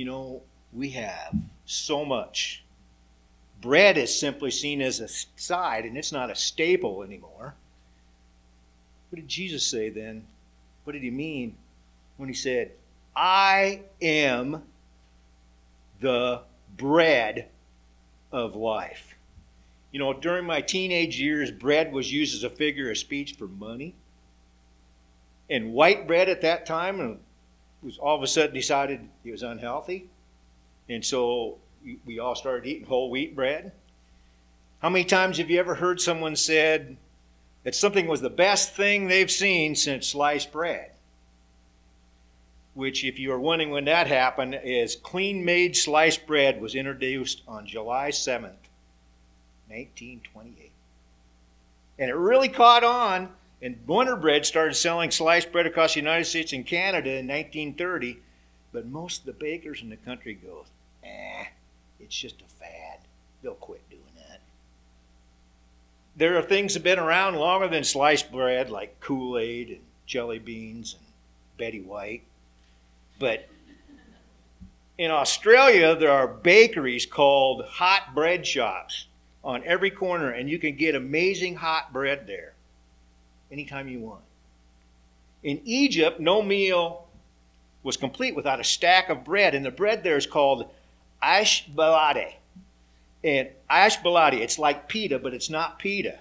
You know, we have so much. Bread is simply seen as a side, and it's not a staple anymore. What did Jesus say then? What did he mean when he said, I am the bread of life? You know, during my teenage years, bread was used as a figure of speech for money. And white bread at that time was all of a sudden decided it was unhealthy. And so we all started eating whole wheat bread. How many times have you ever heard someone said that something was the best thing they've seen since sliced bread? Which, if you are wondering when that happened, is Kleen Maid sliced bread was introduced on July 7th, 1928. And it really caught on, and Wonder Bread started selling sliced bread across the United States and Canada in 1930. But most of the bakers in the country go, eh, it's just a fad. They'll quit doing that. There are things that have been around longer than sliced bread, like Kool Aid and jelly beans and Betty White. But in Australia, there are bakeries called hot bread shops on every corner, and you can get amazing hot bread there anytime you want. In Egypt, no meal was complete without a stack of bread, and the bread there is called aish baladi. And aish baladi, it's like pita, but it's not pita.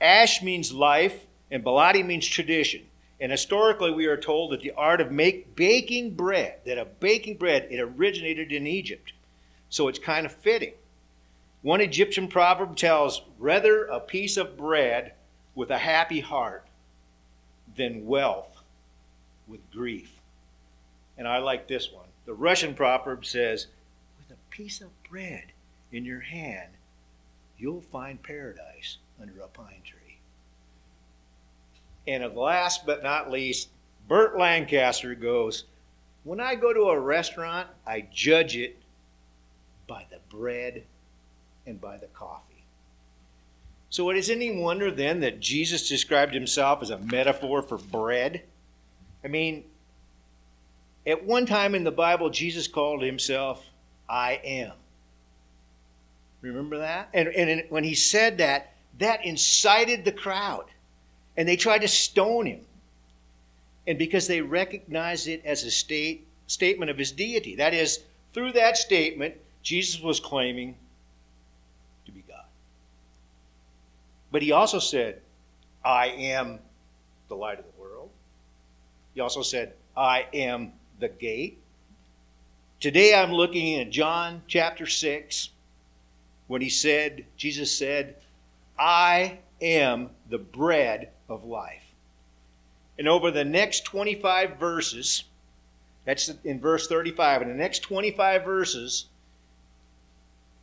Ash means life, and baladi means tradition. And historically, we are told that the art of make, baking bread, that a baking bread, it originated in Egypt. So it's kind of fitting. One Egyptian proverb tells, rather a piece of bread with a happy heart than wealth with grief. And I like this one. The Russian proverb says, with a piece of bread in your hand, you'll find paradise under a pine tree. And last but not least, Burt Lancaster goes, When I go to a restaurant, I judge it by the bread and by the coffee. So it is any wonder then that Jesus described himself as a metaphor for bread? I mean, at one time in the Bible, Jesus called himself, I am. Remember that? And, and when he said that, that incited the crowd. And they tried to stone him. And because they recognized it as a state, statement of his deity. That is, through that statement, Jesus was claiming But he also said, I am the light of the world. He also said, I am the gate. Today I'm looking at John chapter 6 when he said, Jesus said, I am the bread of life. And over the next 25 verses, that's in verse 35, in the next 25 verses,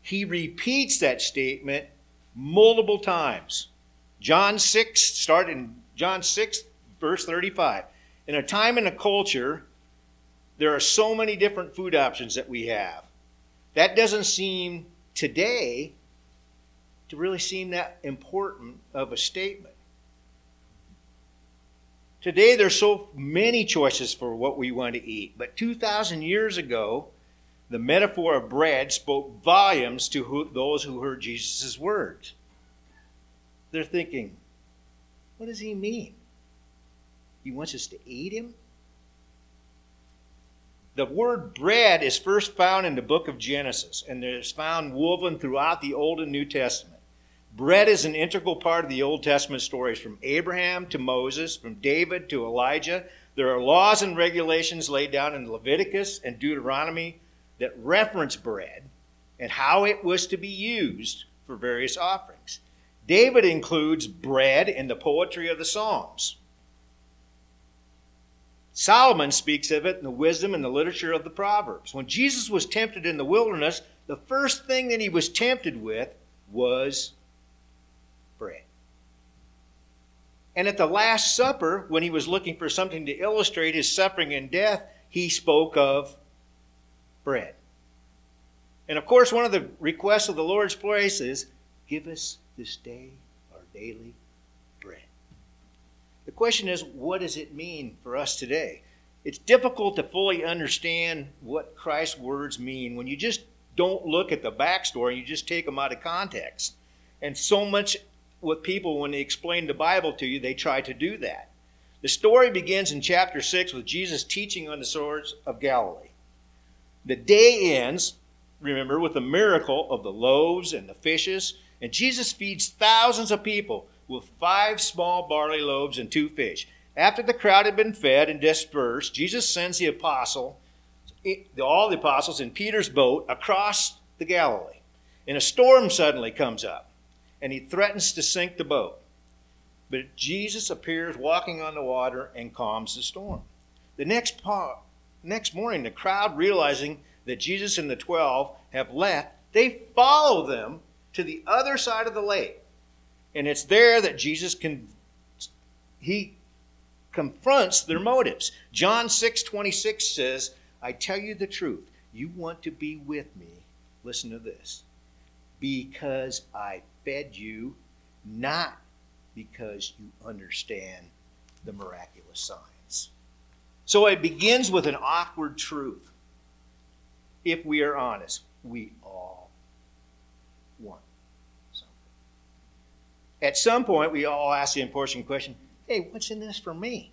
he repeats that statement multiple times. John 6, start in John 6, verse 35. In a time and a culture, there are so many different food options that we have. That doesn't seem today to really seem that important of a statement. Today, there's so many choices for what we want to eat, but 2,000 years ago, the metaphor of bread spoke volumes to who, those who heard Jesus' words. They're thinking, what does he mean? He wants us to eat him? The word bread is first found in the book of Genesis, and it is found woven throughout the Old and New Testament. Bread is an integral part of the Old Testament stories from Abraham to Moses, from David to Elijah. There are laws and regulations laid down in Leviticus and Deuteronomy that reference bread and how it was to be used for various offerings. David includes bread in the poetry of the Psalms. Solomon speaks of it in the wisdom and the literature of the Proverbs. When Jesus was tempted in the wilderness, the first thing that he was tempted with was bread. And at the Last Supper, when he was looking for something to illustrate his suffering and death, he spoke of bread. And of course, one of the requests of the Lord's praise is give us this day our daily bread. The question is, what does it mean for us today? it's difficult to fully understand what Christ's words mean when you just don't look at the backstory, and you just take them out of context. And so much with people, when they explain the Bible to you, they try to do that. The story begins in chapter 6 with Jesus teaching on the shores of Galilee. The day ends, remember, with the miracle of the loaves and the fishes, and Jesus feeds thousands of people with five small barley loaves and two fish. After the crowd had been fed and dispersed, Jesus sends the apostle, all the apostles in Peter's boat across the Galilee. And a storm suddenly comes up, and he threatens to sink the boat. But Jesus appears walking on the water and calms the storm. The next, next morning, the crowd, realizing that Jesus and the twelve have left, they follow them to the other side of the lake. And it's there that Jesus can he confronts their motives. John 6 26 says, I tell you the truth. You want to be with me. Listen to this. Because I fed you, not because you understand the miraculous signs. So it begins with an awkward truth. If we are honest, we all want something. At some point, we all ask the important question hey, what's in this for me?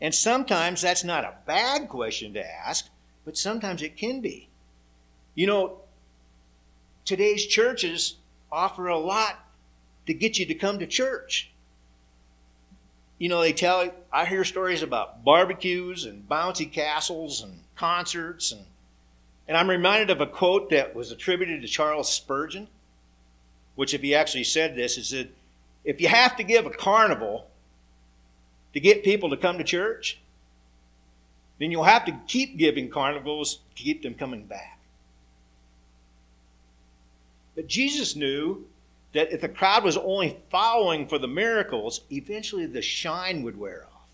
And sometimes that's not a bad question to ask, but sometimes it can be. You know, today's churches offer a lot to get you to come to church. You know, they tell, I hear stories about barbecues and bouncy castles and concerts. And, and I'm reminded of a quote that was attributed to Charles Spurgeon, which, if he actually said this, is that if you have to give a carnival to get people to come to church, then you'll have to keep giving carnivals to keep them coming back. But Jesus knew that if the crowd was only following for the miracles, eventually the shine would wear off.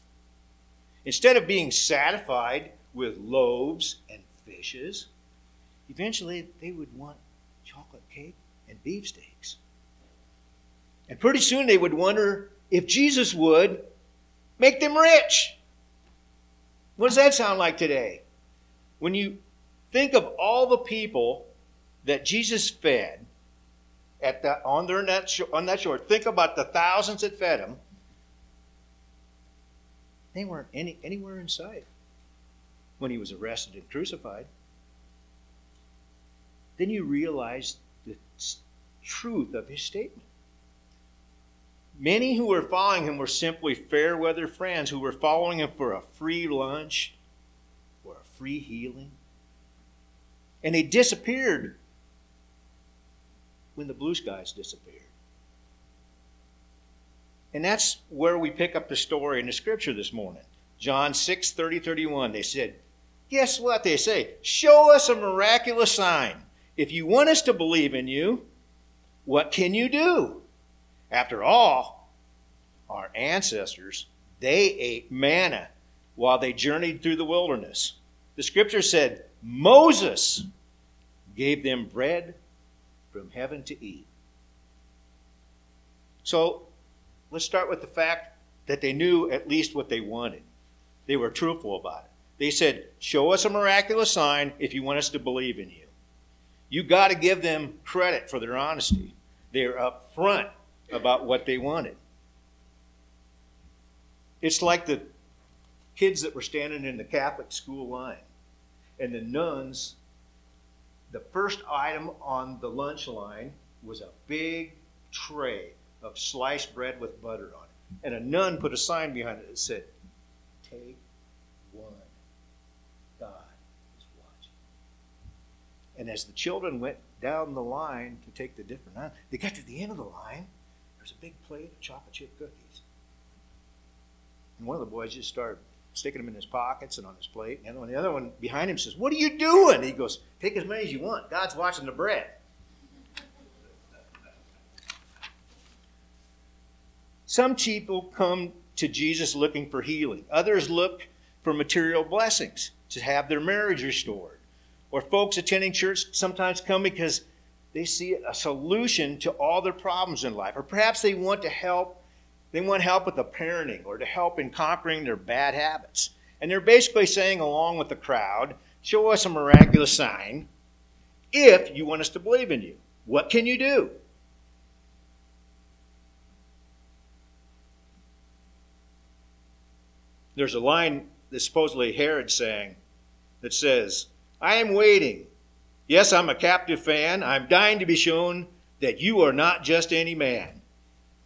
Instead of being satisfied with loaves and fishes, eventually they would want chocolate cake and beefsteaks. And pretty soon they would wonder if Jesus would make them rich. What does that sound like today? When you think of all the people that Jesus fed at the, on, their net, on that shore, think about the thousands that fed him. They weren't any, anywhere in sight when he was arrested and crucified. Then you realize the truth of his statement. Many who were following him were simply fair weather friends who were following him for a free lunch or a free healing. And they disappeared when the blue skies disappeared. And that's where we pick up the story in the scripture this morning. John 6 30 31. They said, Guess what? They say, Show us a miraculous sign. If you want us to believe in you, what can you do? After all, our ancestors, they ate manna while they journeyed through the wilderness. The scripture said, Moses gave them bread from heaven to eat. So let's start with the fact that they knew at least what they wanted. They were truthful about it. They said, Show us a miraculous sign if you want us to believe in you. You got to give them credit for their honesty. They're upfront about what they wanted. It's like the kids that were standing in the Catholic school line, and the nuns, the first item on the lunch line was a big tray of sliced bread with butter on it. And a nun put a sign behind it that said, Take one. God is watching. And as the children went down the line to take the different, they got to the end of the line there's a big plate of chocolate chip cookies. And one of the boys just started sticking them in his pockets and on his plate. And the one, the other one behind him says, What are you doing? He goes, Take as many as you want. God's watching the bread. Some people come to Jesus looking for healing. Others look for material blessings to have their marriage restored. Or folks attending church sometimes come because they see a solution to all their problems in life. Or perhaps they want to help, they want help with the parenting or to help in conquering their bad habits. And they're basically saying, along with the crowd, show us a miraculous sign if you want us to believe in you. What can you do? There's a line that supposedly Herod sang that says, I am waiting. Yes, I'm a captive fan. I'm dying to be shown that you are not just any man.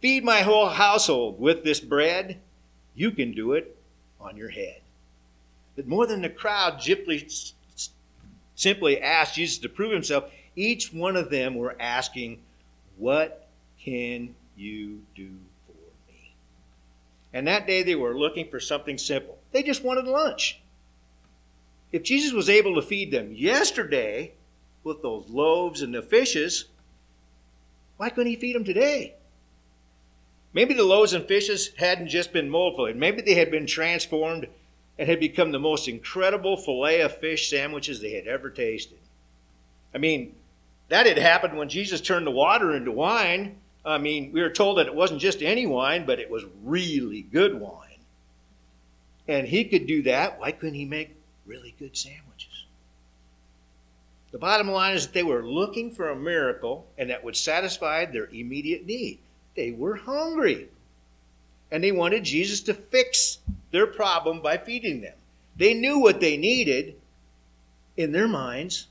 Feed my whole household with this bread. You can do it on your head. But more than the crowd simply asked Jesus to prove himself, each one of them were asking, What can you do for me? And that day they were looking for something simple. They just wanted lunch. If Jesus was able to feed them yesterday with those loaves and the fishes, why couldn't he feed them today? Maybe the loaves and fishes hadn't just been multiplied. Maybe they had been transformed and had become the most incredible fillet of fish sandwiches they had ever tasted. I mean, that had happened when Jesus turned the water into wine. I mean, we were told that it wasn't just any wine, but it was really good wine. And he could do that. Why couldn't he make really good sandwiches? The bottom line is that they were looking for a miracle and that would satisfy their immediate need. They were hungry. And they wanted Jesus to fix their problem by feeding them. They knew what they needed in their minds.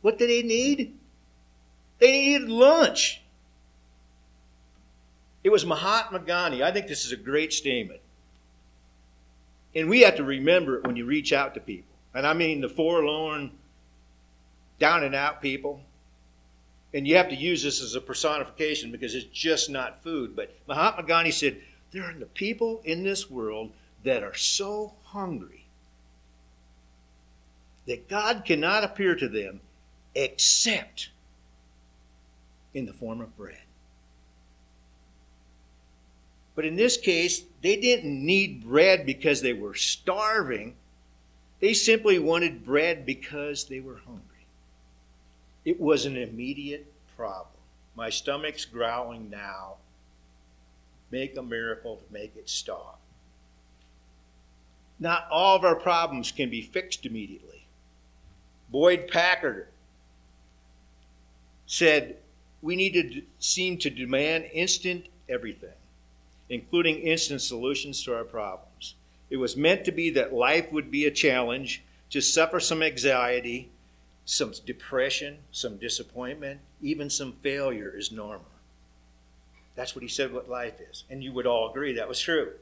What did they need? They needed lunch. It was Mahatma Gandhi. I think this is a great statement. And we have to remember it when you reach out to people. And I mean the forlorn, down and out people and you have to use this as a personification because it's just not food. But Mahatma Gandhi said, There are the people in this world that are so hungry that God cannot appear to them except in the form of bread. But in this case, they didn't need bread because they were starving. They simply wanted bread because they were hungry. It was an immediate problem. My stomach's growling now. Make a miracle to make it stop. Not all of our problems can be fixed immediately. Boyd Packer said, We need to seem to demand instant everything, including instant solutions to our problems. It was meant to be that life would be a challenge, to suffer some anxiety, some depression, some disappointment, even some failure is normal. That's what he said what life is. And you would all agree that was true.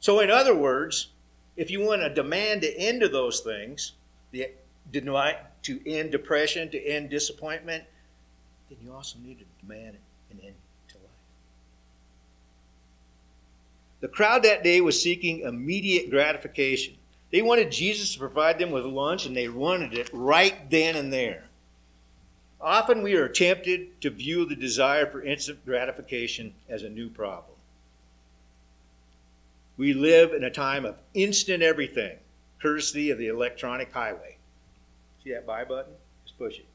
So, in other words, if you want to demand the end of those things, the, to end depression, to end disappointment, then you also need to demand an end to life. The crowd that day was seeking immediate gratification. They wanted Jesus to provide them with lunch, and they wanted it right then and there. Often we are tempted to view the desire for instant gratification as a new problem. We live in a time of instant everything, courtesy of the electronic highway. See that buy button? Just push it.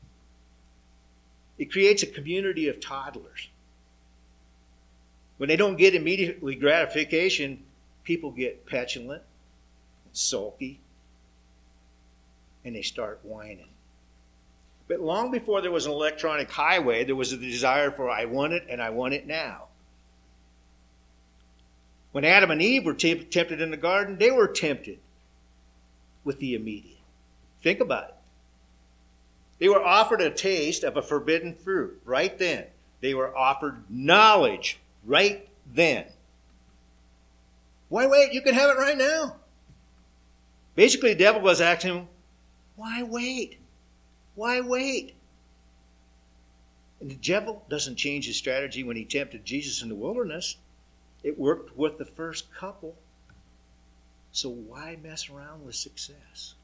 It creates a community of toddlers. When they don't get immediately gratification, people get petulant, sulky, and they start whining. But long before there was an electronic highway, there was a desire for I want it and I want it now. When Adam and Eve were tempted in the garden, they were tempted with the immediate. Think about it. They were offered a taste of a forbidden fruit right then. They were offered knowledge right then. Why wait? You can have it right now. Basically, the devil was asking, him, why wait? Why wait? And the devil doesn't change his strategy when he tempted Jesus in the wilderness. It worked with the first couple. So why mess around with success?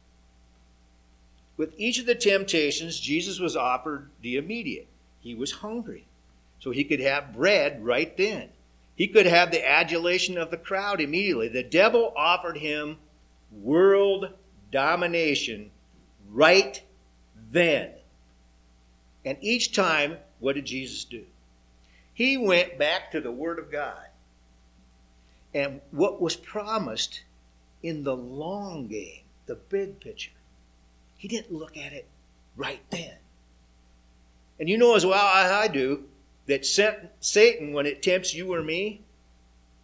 With each of the temptations, Jesus was offered the immediate. He was hungry, so he could have bread right then. He could have the adulation of the crowd immediately. The devil offered him world domination right then. And each time, what did Jesus do? He went back to the Word of God. And what was promised in the long game, the big picture. He didn't look at it right then. And you know as well as I do that Satan, when it tempts you or me,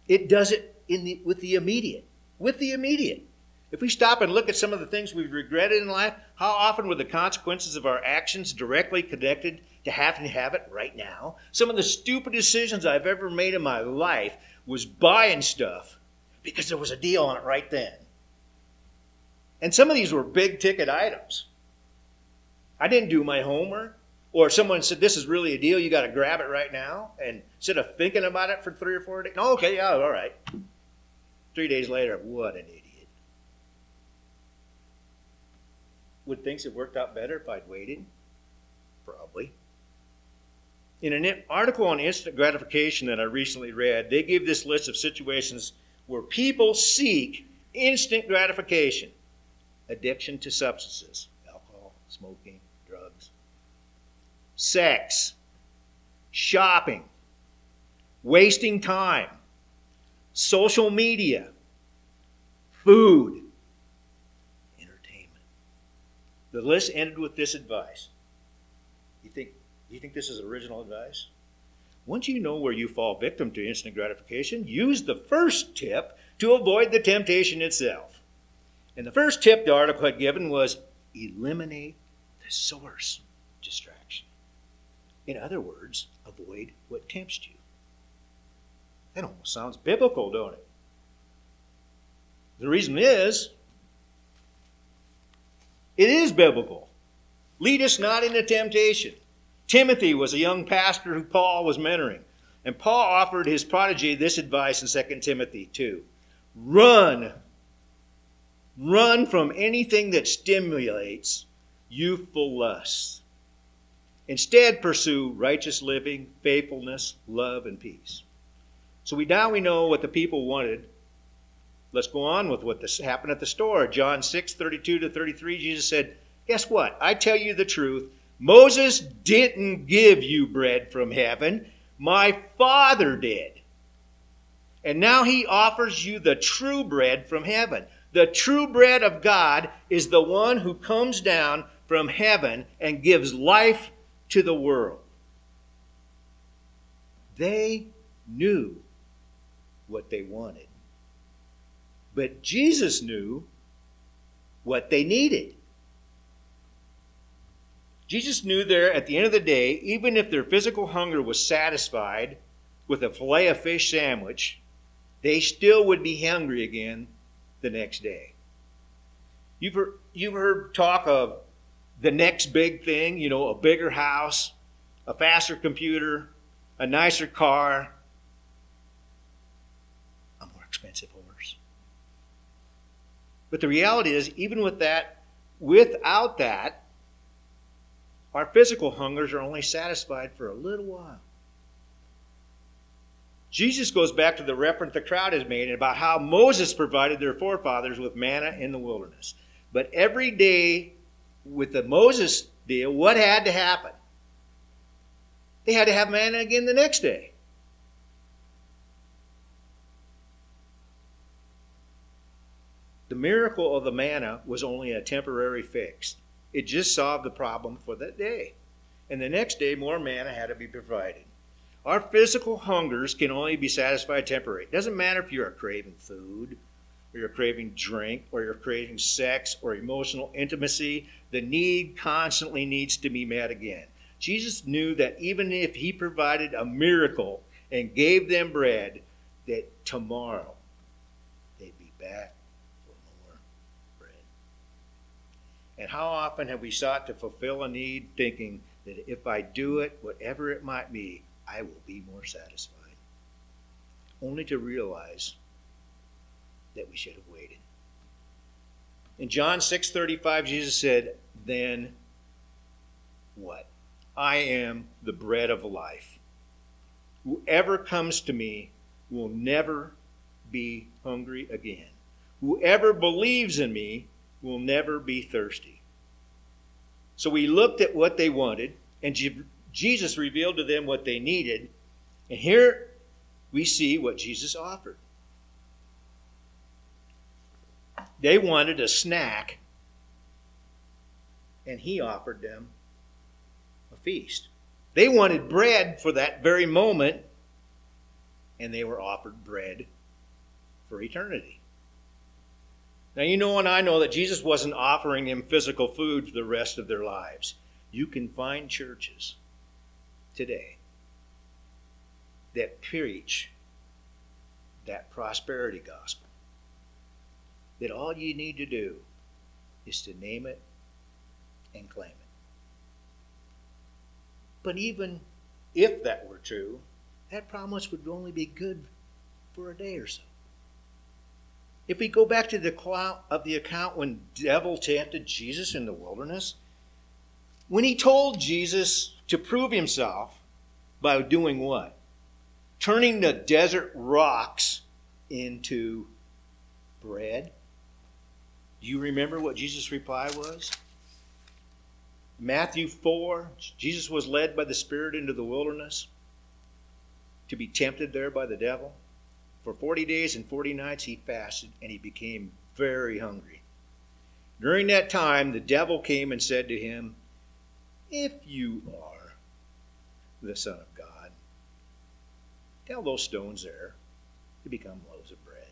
it does it in the, with the immediate. With the immediate. If we stop and look at some of the things we've regretted in life, how often were the consequences of our actions directly connected to having to have it right now? Some of the stupid decisions I've ever made in my life was buying stuff because there was a deal on it right then. And some of these were big ticket items. I didn't do my homework. Or someone said, This is really a deal, you got to grab it right now. And instead of thinking about it for three or four days, no, okay, yeah, all right. Three days later, what an idiot. Would things have worked out better if I'd waited? Probably. In an article on instant gratification that I recently read, they give this list of situations where people seek instant gratification addiction to substances, alcohol, smoking, drugs, sex, shopping, wasting time, social media, food, The list ended with this advice. You think, you think this is original advice? Once you know where you fall victim to instant gratification, use the first tip to avoid the temptation itself. And the first tip the article had given was eliminate the source distraction. In other words, avoid what tempts you. That almost sounds biblical, don't it? The reason is, it is biblical. Lead us not into temptation. Timothy was a young pastor who Paul was mentoring. And Paul offered his prodigy this advice in 2 Timothy 2 Run. Run from anything that stimulates youthful lusts. Instead, pursue righteous living, faithfulness, love, and peace. So we now we know what the people wanted. Let's go on with what this happened at the store. John 6, 32 to 33, Jesus said, Guess what? I tell you the truth. Moses didn't give you bread from heaven. My Father did. And now he offers you the true bread from heaven. The true bread of God is the one who comes down from heaven and gives life to the world. They knew what they wanted. But Jesus knew what they needed. Jesus knew there at the end of the day, even if their physical hunger was satisfied with a filet of fish sandwich, they still would be hungry again the next day. You've heard, you've heard talk of the next big thing, you know, a bigger house, a faster computer, a nicer car, a more expensive. But the reality is, even with that, without that, our physical hungers are only satisfied for a little while. Jesus goes back to the reference the crowd has made about how Moses provided their forefathers with manna in the wilderness. But every day with the Moses deal, what had to happen? They had to have manna again the next day. The miracle of the manna was only a temporary fix. It just solved the problem for that day. And the next day, more manna had to be provided. Our physical hungers can only be satisfied temporarily. It doesn't matter if you're craving food, or you're craving drink, or you're craving sex, or emotional intimacy. The need constantly needs to be met again. Jesus knew that even if he provided a miracle and gave them bread, that tomorrow they'd be back And how often have we sought to fulfill a need thinking that if I do it, whatever it might be, I will be more satisfied? Only to realize that we should have waited. In John 6:35 Jesus said, "Then what? I am the bread of life. Whoever comes to me will never be hungry again. Whoever believes in me will never be thirsty. So we looked at what they wanted, and Jesus revealed to them what they needed. And here we see what Jesus offered. They wanted a snack, and he offered them a feast. They wanted bread for that very moment, and they were offered bread for eternity. Now, you know, and I know that Jesus wasn't offering them physical food for the rest of their lives. You can find churches today that preach that prosperity gospel. That all you need to do is to name it and claim it. But even if that were true, that promise would only be good for a day or so. If we go back to the account of the account when devil tempted Jesus in the wilderness, when he told Jesus to prove himself by doing what? Turning the desert rocks into bread. Do you remember what Jesus' reply was? Matthew 4, Jesus was led by the Spirit into the wilderness to be tempted there by the devil. For 40 days and 40 nights he fasted and he became very hungry. During that time, the devil came and said to him, If you are the Son of God, tell those stones there to become loaves of bread.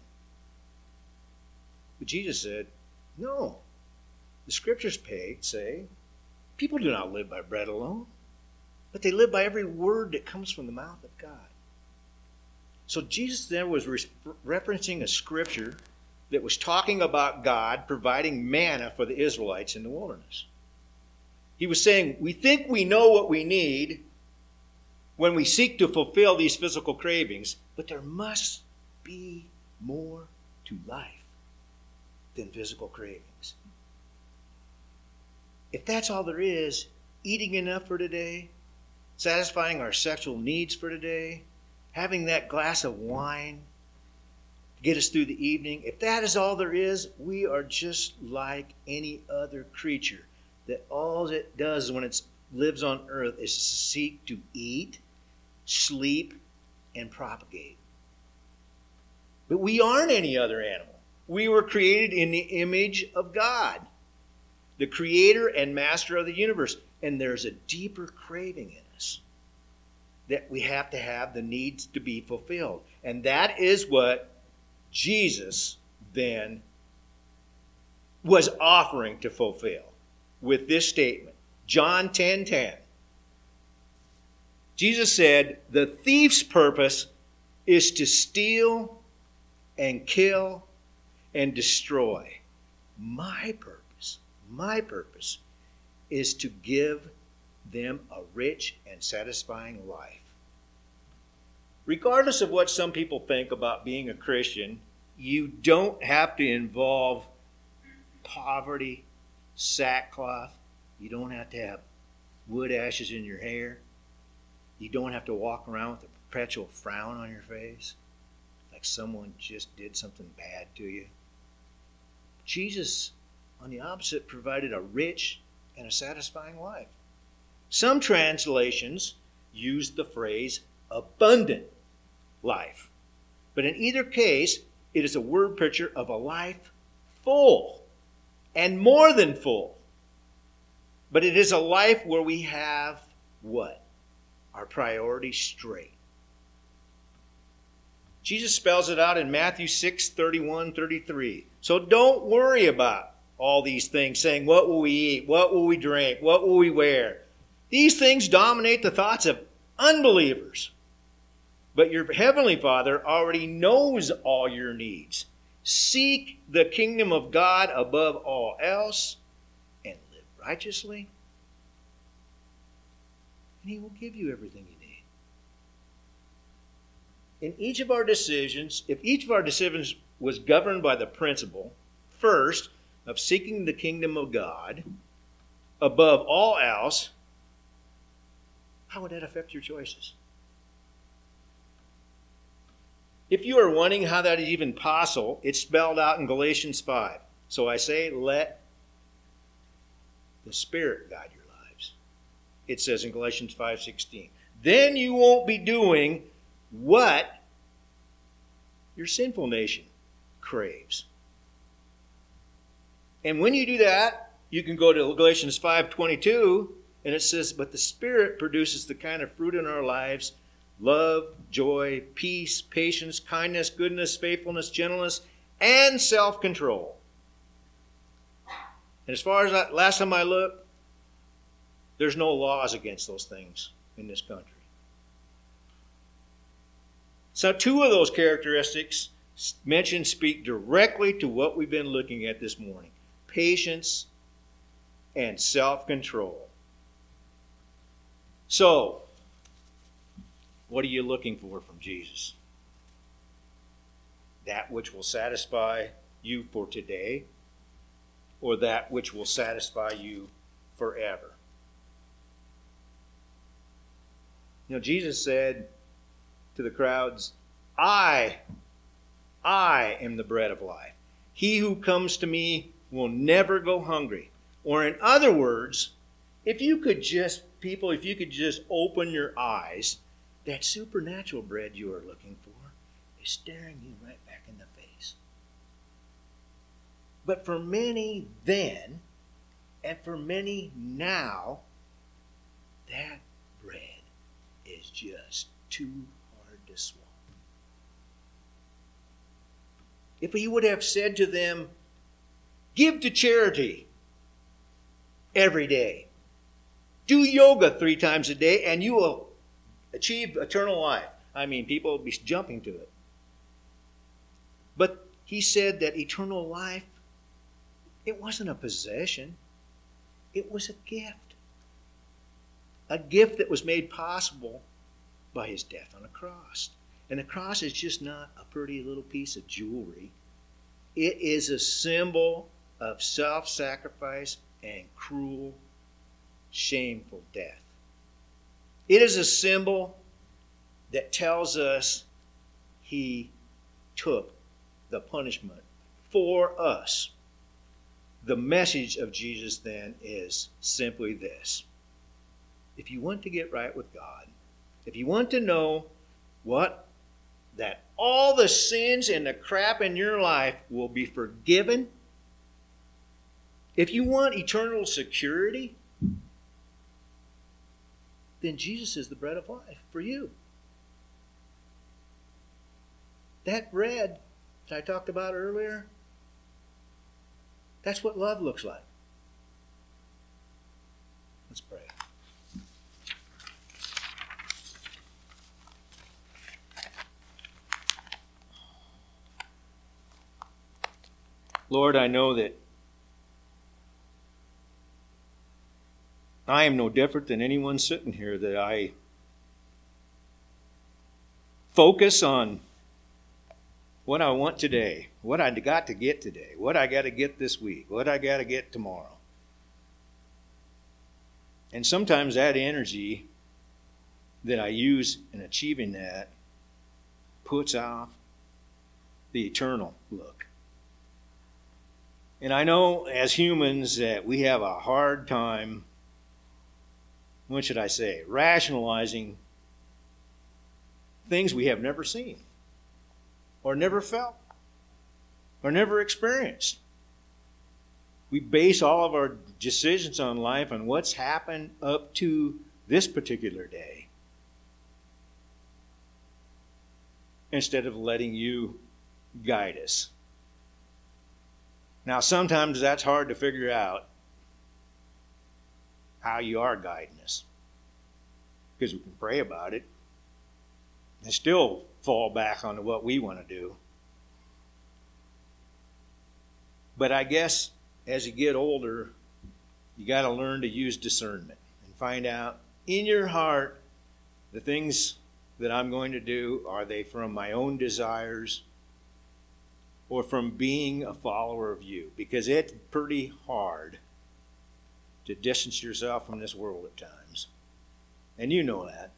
But Jesus said, No. The scriptures say, people do not live by bread alone, but they live by every word that comes from the mouth of. So Jesus then was re- referencing a scripture that was talking about God providing manna for the Israelites in the wilderness. He was saying, We think we know what we need when we seek to fulfill these physical cravings, but there must be more to life than physical cravings. If that's all there is, eating enough for today, satisfying our sexual needs for today, having that glass of wine to get us through the evening, if that is all there is, we are just like any other creature that all it does when it lives on earth is to seek to eat, sleep, and propagate. But we aren't any other animal. We were created in the image of God, the creator and master of the universe. And there's a deeper craving in that we have to have the needs to be fulfilled. And that is what Jesus then was offering to fulfill with this statement. John 10:10. 10, 10. Jesus said, "The thief's purpose is to steal and kill and destroy. My purpose, my purpose is to give them a rich and satisfying life. Regardless of what some people think about being a Christian, you don't have to involve poverty, sackcloth. You don't have to have wood ashes in your hair. You don't have to walk around with a perpetual frown on your face like someone just did something bad to you. Jesus, on the opposite, provided a rich and a satisfying life. Some translations use the phrase abundant life. But in either case, it is a word picture of a life full and more than full. But it is a life where we have what? Our priorities straight. Jesus spells it out in Matthew 6 31 33. So don't worry about all these things saying, What will we eat? What will we drink? What will we wear? These things dominate the thoughts of unbelievers. But your heavenly Father already knows all your needs. Seek the kingdom of God above all else and live righteously, and He will give you everything you need. In each of our decisions, if each of our decisions was governed by the principle, first, of seeking the kingdom of God above all else, how would that affect your choices? If you are wondering how that is even possible, it's spelled out in Galatians 5. So I say, let the Spirit guide your lives. It says in Galatians 5:16. Then you won't be doing what your sinful nation craves. And when you do that, you can go to Galatians 5:22 and it says, "But the Spirit produces the kind of fruit in our lives love, joy, peace, patience, kindness, goodness, faithfulness, gentleness, and self-control." And as far as I, last time I looked, there's no laws against those things in this country. So, two of those characteristics mentioned speak directly to what we've been looking at this morning patience and self control. So, what are you looking for from Jesus? That which will satisfy you for today, or that which will satisfy you forever? You know, Jesus said to the crowds, I, I am the bread of life. He who comes to me will never go hungry. Or, in other words, if you could just, people, if you could just open your eyes, that supernatural bread you are looking for is staring you right back in the face. But for many then, and for many now, that bread is just too hard to swallow. If he would have said to them, Give to charity every day, do yoga three times a day, and you will achieve eternal life. I mean, people would be jumping to it. But he said that eternal life, it wasn't a possession, it was a gift. A gift that was made possible by his death on a cross. And the cross is just not a pretty little piece of jewelry, it is a symbol of self sacrifice and cruel, shameful death. It is a symbol that tells us he took the punishment for us. The message of Jesus then is simply this if you want to get right with God, if you want to know what that all the sins and the crap in your life will be forgiven, if you want eternal security, then Jesus is the bread of life for you. That bread that I talked about earlier, that's what love looks like. Let's pray. Lord, I know that I am no different than anyone sitting here, that I focus on what I want today, what I got to get today, what I got to get this week, what I got to get tomorrow. And sometimes that energy that I use in achieving that puts off the eternal look. And I know as humans that we have a hard time, what should I say, rationalizing things we have never seen, or never felt, or never experienced. We base all of our decisions on life on what's happened up to this particular day instead of letting you guide us. Now, sometimes that's hard to figure out how you are guiding us. Because we can pray about it. And still fall back on what we want to do. But I guess as you get older, you got to learn to use discernment and find out in your heart the things that I'm going to do. Are they from my own desires or from being a follower of you? Because it's pretty hard to distance yourself from this world at times. And you know that.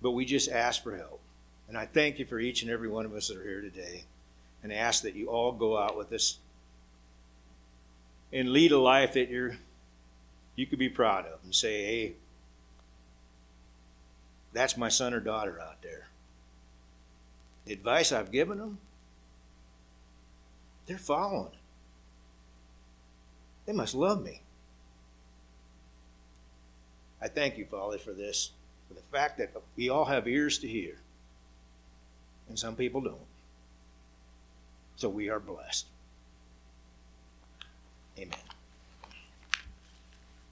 But we just ask for help. And I thank you for each and every one of us that are here today. And ask that you all go out with us and lead a life that you're you could be proud of and say, hey, that's my son or daughter out there. The advice I've given them, they're following. They must love me. I thank you, Father, for this, for the fact that we all have ears to hear, and some people don't. So we are blessed. Amen.